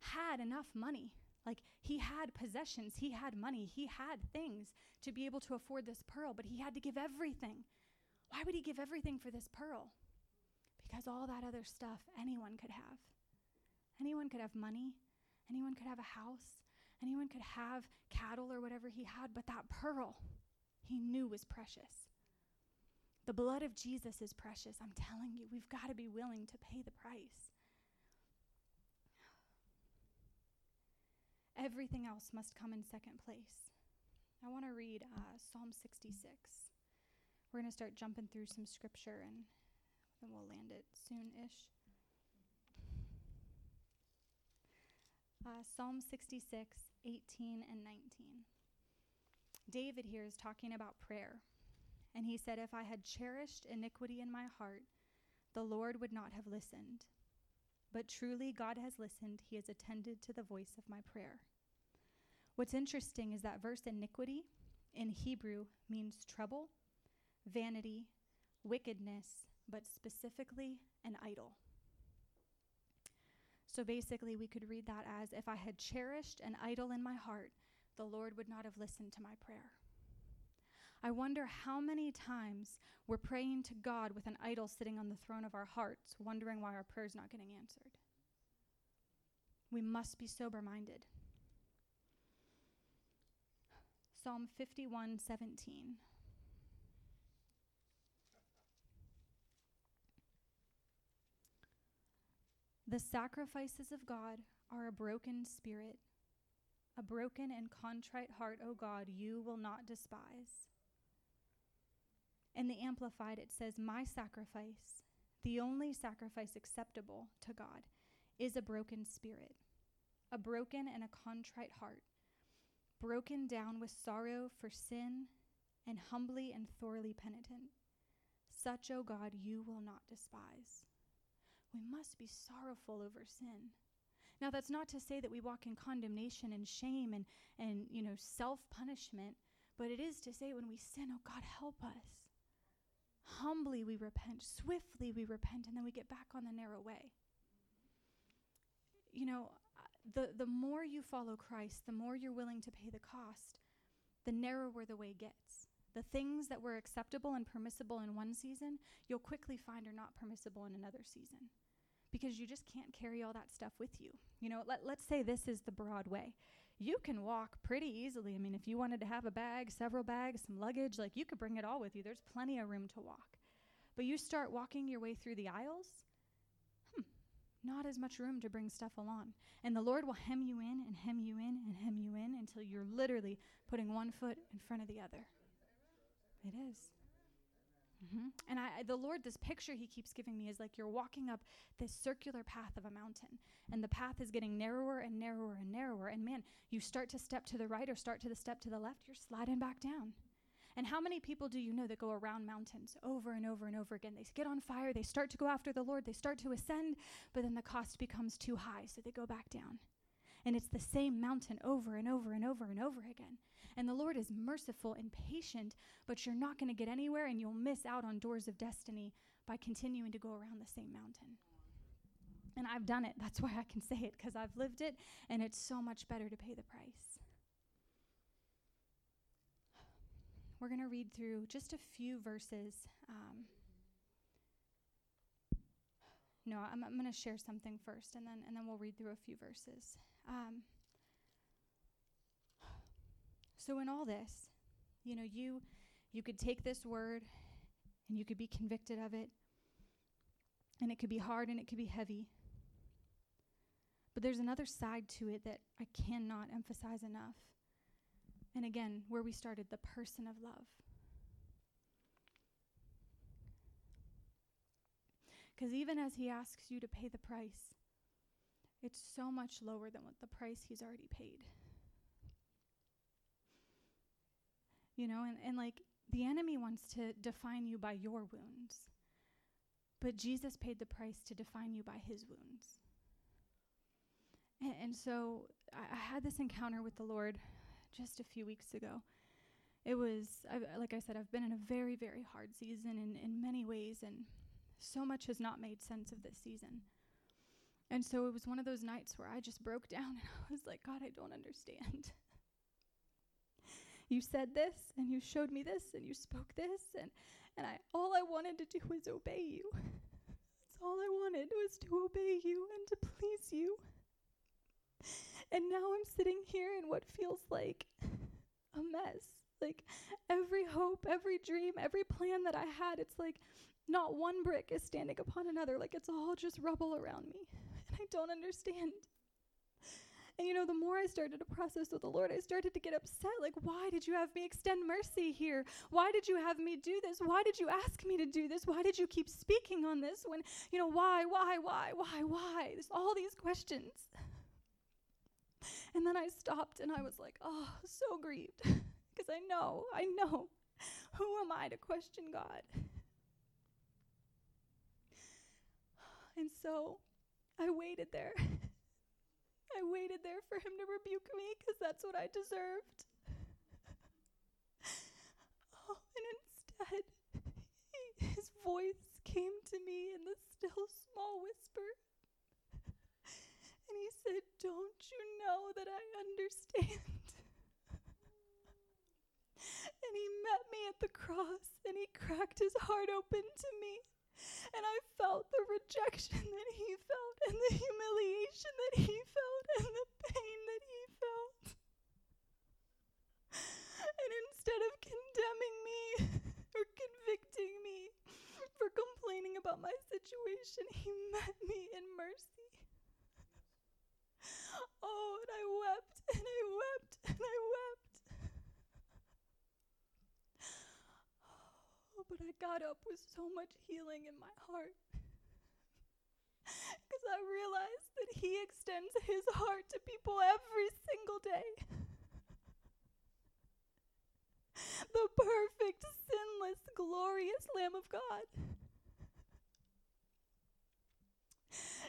A: had enough money? Like he had possessions, he had money, he had things to be able to afford this pearl, but he had to give everything. Why would he give everything for this pearl? Because all that other stuff anyone could have. Anyone could have money, anyone could have a house, anyone could have cattle or whatever he had, but that pearl he knew was precious. The blood of Jesus is precious. I'm telling you, we've got to be willing to pay the price. Everything else must come in second place. I want to read uh, Psalm 66. We're going to start jumping through some scripture and then we'll land it soon ish. Uh, Psalm 66, 18 and 19. David here is talking about prayer. And he said, If I had cherished iniquity in my heart, the Lord would not have listened. But truly, God has listened. He has attended to the voice of my prayer. What's interesting is that verse iniquity in Hebrew means trouble, vanity, wickedness, but specifically an idol. So basically, we could read that as if I had cherished an idol in my heart, the Lord would not have listened to my prayer. I wonder how many times we're praying to God with an idol sitting on the throne of our hearts, wondering why our prayer's not getting answered. We must be sober minded. Psalm 51 17. The sacrifices of God are a broken spirit, A broken and contrite heart, O God, you will not despise. In the Amplified, it says, My sacrifice, the only sacrifice acceptable to God, is a broken spirit, a broken and a contrite heart, broken down with sorrow for sin and humbly and thoroughly penitent. Such, O God, you will not despise. We must be sorrowful over sin. Now, that's not to say that we walk in condemnation and shame and, and you know, self punishment, but it is to say when we sin, oh God, help us. Humbly we repent, swiftly we repent, and then we get back on the narrow way. You know, uh, the, the more you follow Christ, the more you're willing to pay the cost, the narrower the way gets. The things that were acceptable and permissible in one season, you'll quickly find are not permissible in another season because you just can't carry all that stuff with you. You know, let, let's say this is the broad way. You can walk pretty easily. I mean, if you wanted to have a bag, several bags, some luggage, like you could bring it all with you. There's plenty of room to walk. But you start walking your way through the aisles, hmm, not as much room to bring stuff along. And the Lord will hem you in and hem you in and hem you in until you're literally putting one foot in front of the other. It is. Mm-hmm. And I, the Lord, this picture He keeps giving me is like you're walking up this circular path of a mountain, and the path is getting narrower and narrower and narrower. And man, you start to step to the right or start to the step to the left, you're sliding back down. And how many people do you know that go around mountains over and over and over again? They get on fire, they start to go after the Lord, they start to ascend, but then the cost becomes too high, so they go back down. And it's the same mountain over and over and over and over again. And the Lord is merciful and patient, but you're not going to get anywhere and you'll miss out on doors of destiny by continuing to go around the same mountain. And I've done it. That's why I can say it, because I've lived it, and it's so much better to pay the price. We're going to read through just a few verses. Um, no, I'm, I'm going to share something first, and then and then we'll read through a few verses. Um, so in all this, you know, you you could take this word and you could be convicted of it. And it could be hard and it could be heavy. But there's another side to it that I cannot emphasize enough. And again, where we started, the person of love. Because even as he asks you to pay the price, it's so much lower than what the price he's already paid. You know, and, and like the enemy wants to define you by your wounds, but Jesus paid the price to define you by his wounds. And, and so I, I, had this encounter with the Lord just a few weeks ago. It was, I, like I said, I've been in a very, very hard season in, in many ways, and so much has not made sense of this season. And so it was one of those nights where I just broke <laughs> down and I was like, God, I don't understand. you said this and you showed me this and you spoke this and and I all I wanted to do was obey you. That's all I wanted was to obey you and to please you. And now I'm sitting here in what feels like a mess. Like every hope, every dream, every plan that I had, it's like not one brick is standing upon another. Like it's all just rubble around me. I don't understand. And you know, the more I started to process with the Lord, I started to get upset. Like, why did you have me extend mercy here? Why did you have me do this? Why did you ask me to do this? Why did you keep speaking on this when, you know, why, why, why, why, why? There's all these questions. And then I stopped and I was like, oh, so grieved. <laughs> Because I know, I know. Who am I to question God? <sighs> And so I waited there. <laughs> I waited there for him to rebuke me because that's what I deserved. <laughs> oh, and instead, <laughs> his voice came to me in the still small whisper. And he said, Don't you know that I understand? and he met me at the cross and he cracked his heart open to me. And I felt the rejection that he felt and the humiliation that he felt and the pain that he felt. And instead of condemning me or convicting me for complaining about my situation, he met me in mercy. Oh, and I wept and I wept and I wept. Oh, but I got up with so much healing in my heart. <laughs> Because I realized that He extends His heart to people every single day. <laughs> the perfect, sinless, glorious Lamb of God. <laughs>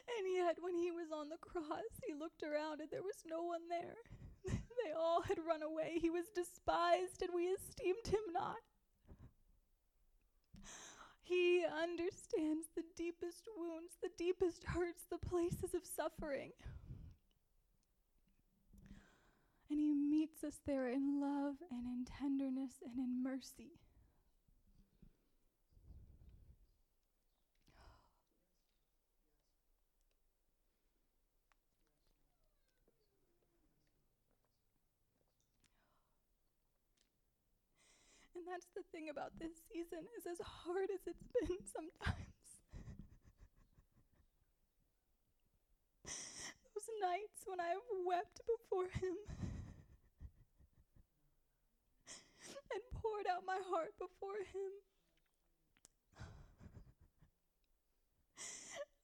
A: And yet, when he was on the cross, he looked around and there was no one there. they all had run away. He was despised, and we esteemed him not. He understands the deepest wounds, the deepest hurts, the places of suffering. And He meets us there in love and in tenderness and in mercy. That's the thing about this season is as hard as it's been <laughs> sometimes. <laughs> Those nights when I have wept before him <laughs> and poured out my heart before him.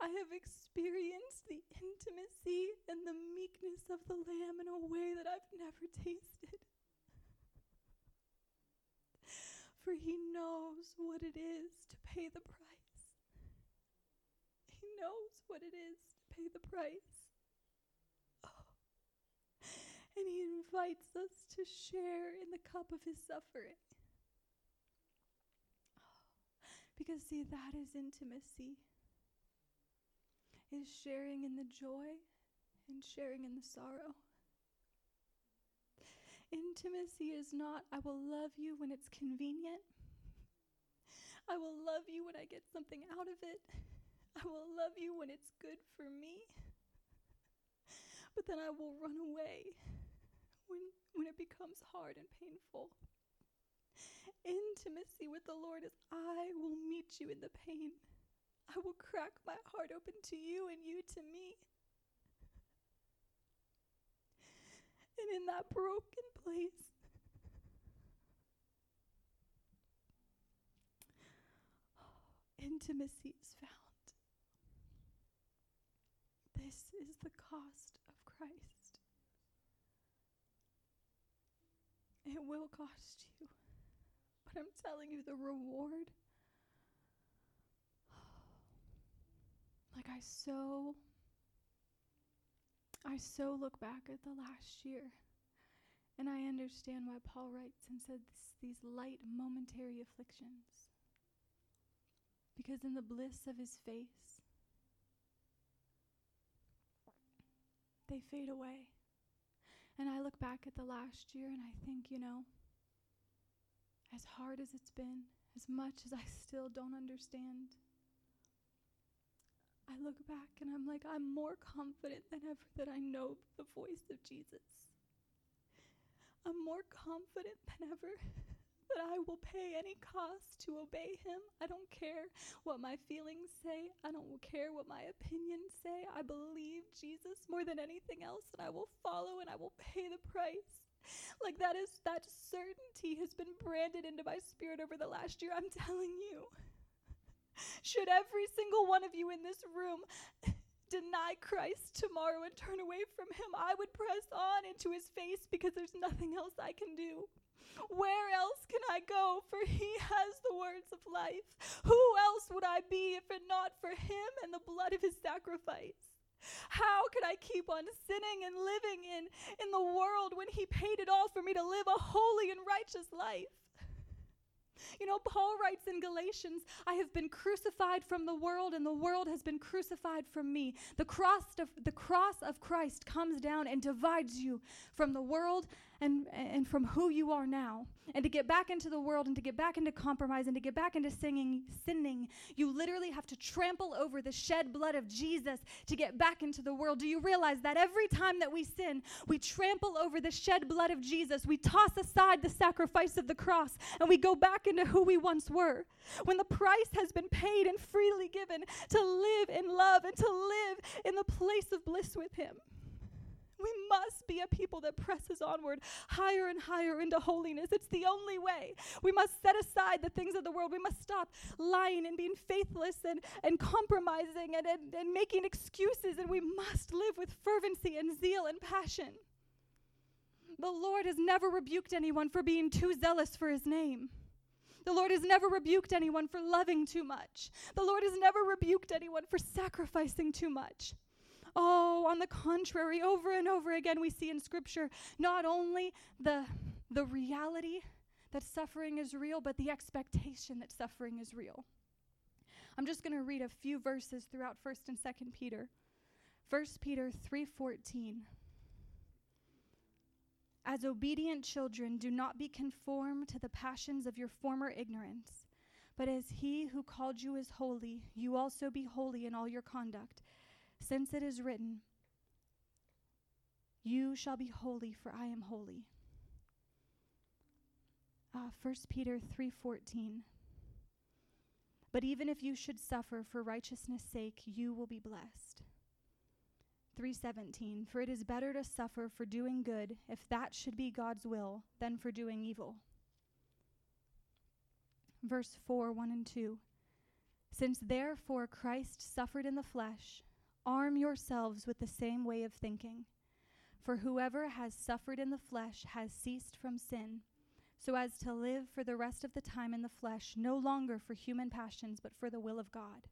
A: I have experienced the intimacy and the meekness of the Lamb in a way that I've never tasted. For he knows what it is to pay the price. He knows what it is to pay the price. Oh. And he invites us to share in the cup of his suffering. Oh. Because, see, that is intimacy. Is sharing in the joy and sharing in the sorrow. Intimacy is not, I will love you when it's convenient. I will love you when I get something out of it. I will love you when it's good for me. But then I will run away when, when it becomes hard and painful. Intimacy with the Lord is I will meet you in the pain. I will crack my heart open to you and you to me. And in that broken place, <gasps> intimacy is found. This is the cost of Christ. It will cost you, but I'm telling you the reward. <sighs> Like I so I so look back at the last year and I understand why Paul writes and says these light momentary afflictions. Because in the bliss of his face, they fade away. And I look back at the last year and I think, you know, as hard as it's been, as much as I still don't understand, I look back and I'm like, I'm more confident than ever that I know the voice of Jesus. I'm more confident than ever <laughs> that I will pay any cost to obey him. I don't care what my feelings say. I don't care what my opinions say. I believe Jesus more than anything else and I will follow and I will pay the price. Like that is that certainty has been branded into my spirit over the last year. I'm telling you. <laughs> Should every single one of you in this room deny Christ tomorrow and turn away from him, I would press on into his face because there's nothing else I can do. Where else can I go? For he has the words of life. Who else would I be if it not for him and the blood of his sacrifice? How could I keep on sinning and living in, in the world when he paid it all for me to live a holy and righteous life? You know, Paul writes in Galatians, I have been crucified from the world, and the world has been crucified from me. The cross of, the cross of Christ comes down and divides you from the world and, and from who you are now. And to get back into the world and to get back into compromise and to get back into singing, sinning, you literally have to trample over the shed blood of Jesus to get back into the world. Do you realize that every time that we sin, we trample over the shed blood of Jesus? We toss aside the sacrifice of the cross and we go back into who we once were. When the price has been paid and freely given to live in love and to live in the place of bliss with Him. We must be a people that presses onward higher and higher into holiness. It's the only way. We must set aside the things of the world. We must stop lying and being faithless and, and compromising and, and, and making excuses. And we must live with fervency and zeal and passion. The Lord has never rebuked anyone for being too zealous for his name. The Lord has never rebuked anyone for loving too much. The Lord has never rebuked anyone for sacrificing too much. Oh, on the contrary, over and over again, we see in Scripture not only the, the reality that suffering is real, but the expectation that suffering is real. I'm just going to read a few verses throughout 1st and 2nd Peter. 1 Peter 3:14 As obedient children do not be conformed to the passions of your former ignorance but as he who called you is holy you also be holy in all your conduct since it is written, You shall be holy, for I am holy. Uh, 1 Peter 3:14 But even if you should suffer for righteousness' sake you will be blessed. 3:17 For it is better to suffer for doing good if that should be God's will than for doing evil. Verse 4 1 and 2 Since therefore Christ suffered in the flesh Arm yourselves with the same way of thinking. For whoever has suffered in the flesh has ceased from sin, so as to live for the rest of the time in the flesh, no longer for human passions, but for the will of God.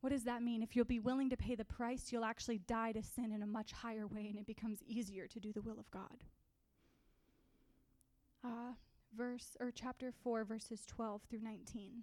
A: What does that mean? If you'll be willing to pay the price, you'll actually die to sin in a much higher way, and it becomes easier to do the will of God. Uh, verse or chapter 4 verses 12 through 19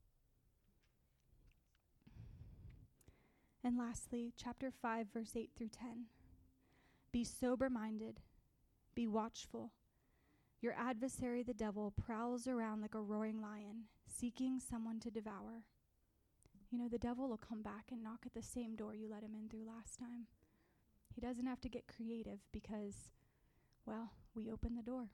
A: And lastly, chapter 5, verse 8 through 10. Be sober minded, be watchful. Your adversary, the devil, prowls around like a roaring lion, seeking someone to devour. You know, the devil will come back and knock at the same door you let him in through last time. He doesn't have to get creative because, well, we open the door.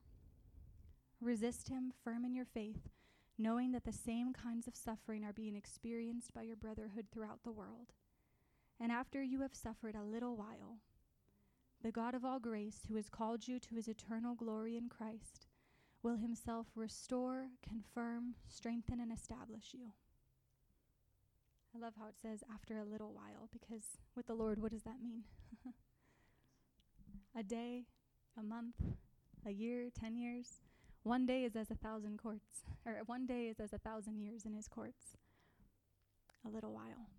A: Resist him firm in your faith, knowing that the same kinds of suffering are being experienced by your brotherhood throughout the world. And after you have suffered a little while, the God of all grace, who has called you to his eternal glory in Christ, will himself restore, confirm, strengthen, and establish you. I love how it says after a little while, because with the Lord, what does that mean? <laughs> a day, a month, a year, ten years. One day is as a thousand courts, or one day is as a thousand years in his courts. A little while.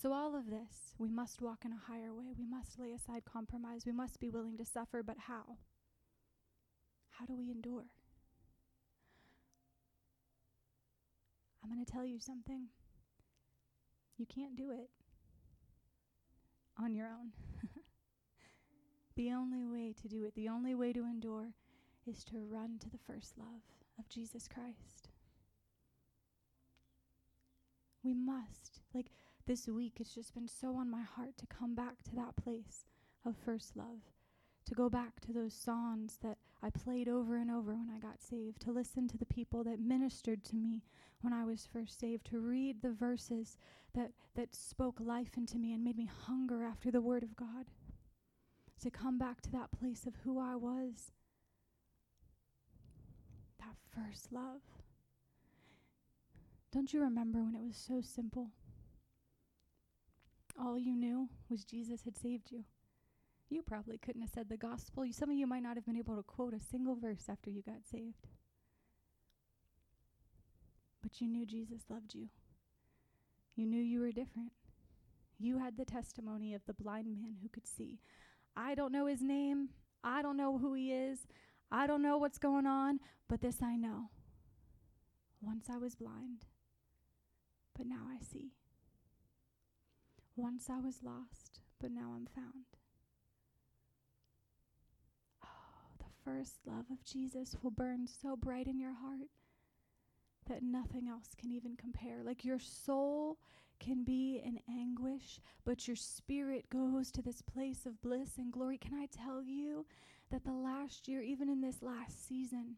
A: So, all of this, we must walk in a higher way. We must lay aside compromise. We must be willing to suffer, but how? How do we endure? I'm going to tell you something. You can't do it on your own. <laughs> the only way to do it, the only way to endure, is to run to the first love of Jesus Christ. We must. Like, this week it's just been so on my heart to come back to that place of first love, to go back to those songs that I played over and over when I got saved, to listen to the people that ministered to me when I was first saved, to read the verses that, that spoke life into me and made me hunger after the Word of God, to come back to that place of who I was, that first love. Don't you remember when it was so simple? All you knew was Jesus had saved you. You probably couldn't have said the gospel. You, some of you might not have been able to quote a single verse after you got saved. But you knew Jesus loved you. You knew you were different. You had the testimony of the blind man who could see. I don't know his name. I don't know who he is. I don't know what's going on, but this I know. Once I was blind, but now I see. Once I was lost, but now I'm found. Oh, the first love of Jesus will burn so bright in your heart that nothing else can even compare. Like your soul can be in anguish, but your spirit goes to this place of bliss and glory. Can I tell you that the last year, even in this last season,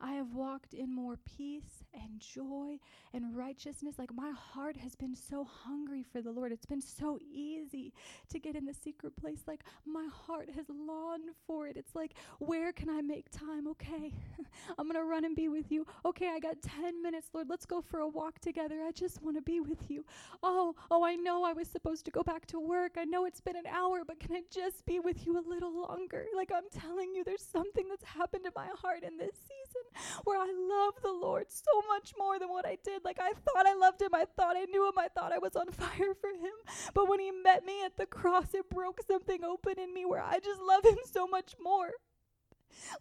A: I have walked in more peace and joy and righteousness. Like my heart has been so hungry for the Lord. It's been so easy to get in the secret place. Like my heart has longed for it. It's like, where can I make time? Okay, <laughs> I'm going to run and be with you. Okay, I got 10 minutes, Lord. Let's go for a walk together. I just want to be with you. Oh, oh, I know I was supposed to go back to work. I know it's been an hour, but can I just be with you a little longer? Like I'm telling you, there's something that's happened in my heart in this season where I love the Lord so much more than what I did. Like I thought I loved him, I thought I knew him, I thought I was on <laughs> fire for him. But when he met me at the cross, it broke something open in me where I just love him so much more.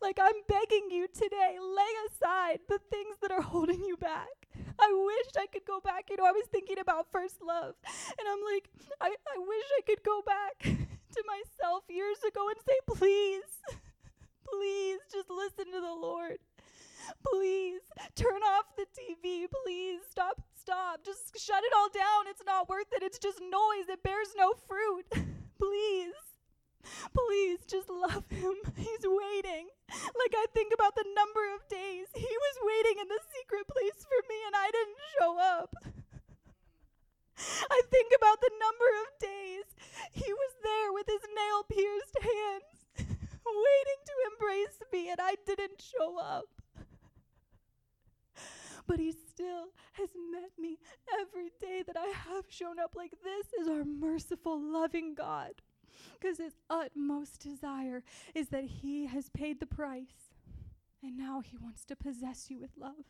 A: Like I'm begging you today, lay aside the things that are holding you back. I wish I could go back. You know, I was thinking about first love, and I'm like, I, I wish I could go back <laughs> to myself years ago and say, please, <laughs> please just listen to the Lord. Please turn off the TV. Please stop, stop. Just shut it all down. It's not worth it. It's just noise. It bears no fruit. <laughs> Please. Please just love him. <laughs> He's waiting. Like I think about the number of days he was waiting in the secret place for me and I didn't show up. I think about the number of days he was there with his nail pierced hands, <laughs> waiting to embrace me, and I didn't show up but He still has met me every day that I have shown up. Like, this is our merciful, loving God. Because His utmost desire is that He has paid the price, and now He wants to possess you with love.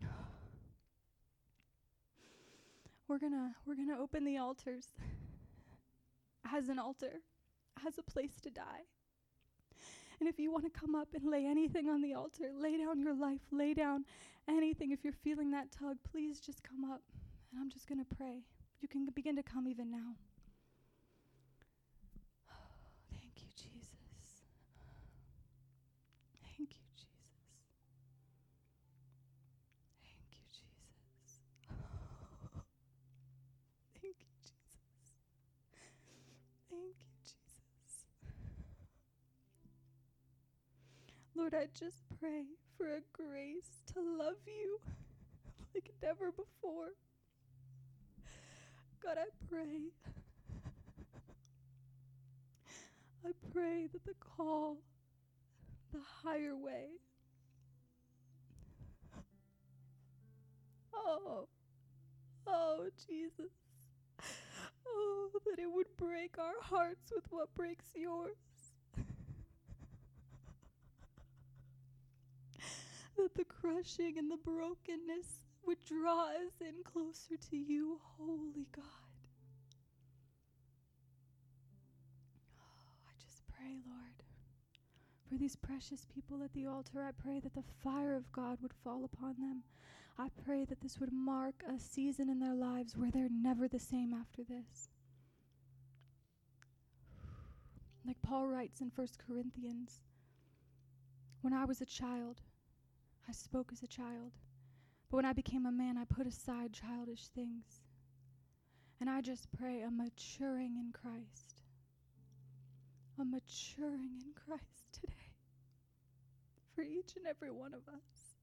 A: <sighs> We're gonna we're gonna open the altars as an altar, as a place to die. And if you want to come up and lay anything on the altar, lay down your life, lay down anything. If you're feeling that tug, please just come up. And I'm just going to pray. You can begin to come even now. Thank you, Jesus. Thank you, Jesus. Thank you, Jesus. Thank you, Jesus. Thank you. Lord, I just pray for a grace to love you <laughs> like never before. God, I pray. I pray that the call, the higher way, oh, oh, Jesus, oh, that it would break our hearts with what breaks yours. That the crushing and the brokenness would draw us in closer to you, holy God. Oh, I just pray, Lord, for these precious people at the altar. I pray that the fire of God would fall upon them. I pray that this would mark a season in their lives where they're never the same after this. Like Paul writes in 1 Corinthians, when I was a child, I spoke as a child, but when I became a man, I put aside childish things. And I just pray a maturing in Christ, a maturing in Christ today for each and every one of us.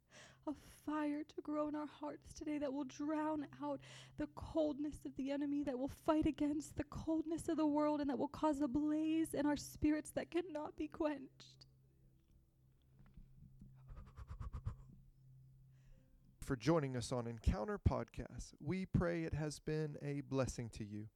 A: A fire to grow in our hearts today that will drown out the coldness of the enemy, that will fight against the coldness of the world, and that will cause a blaze in our spirits that cannot be quenched.
B: For joining us on Encounter Podcast. We pray it has been a blessing to you.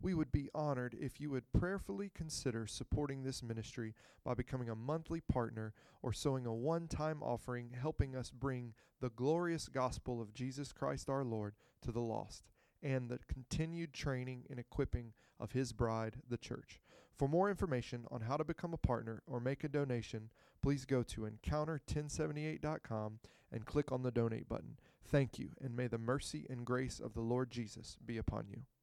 B: We would be honored if you would prayerfully consider supporting this ministry by becoming a monthly partner or sowing a one time offering, helping us bring the glorious gospel of Jesus Christ our Lord to the lost and the continued training and equipping of his bride, the church. For more information on how to become a partner or make a donation, please go to encounter1078.com and click on the donate button. Thank you, and may the mercy and grace of the Lord Jesus be upon you.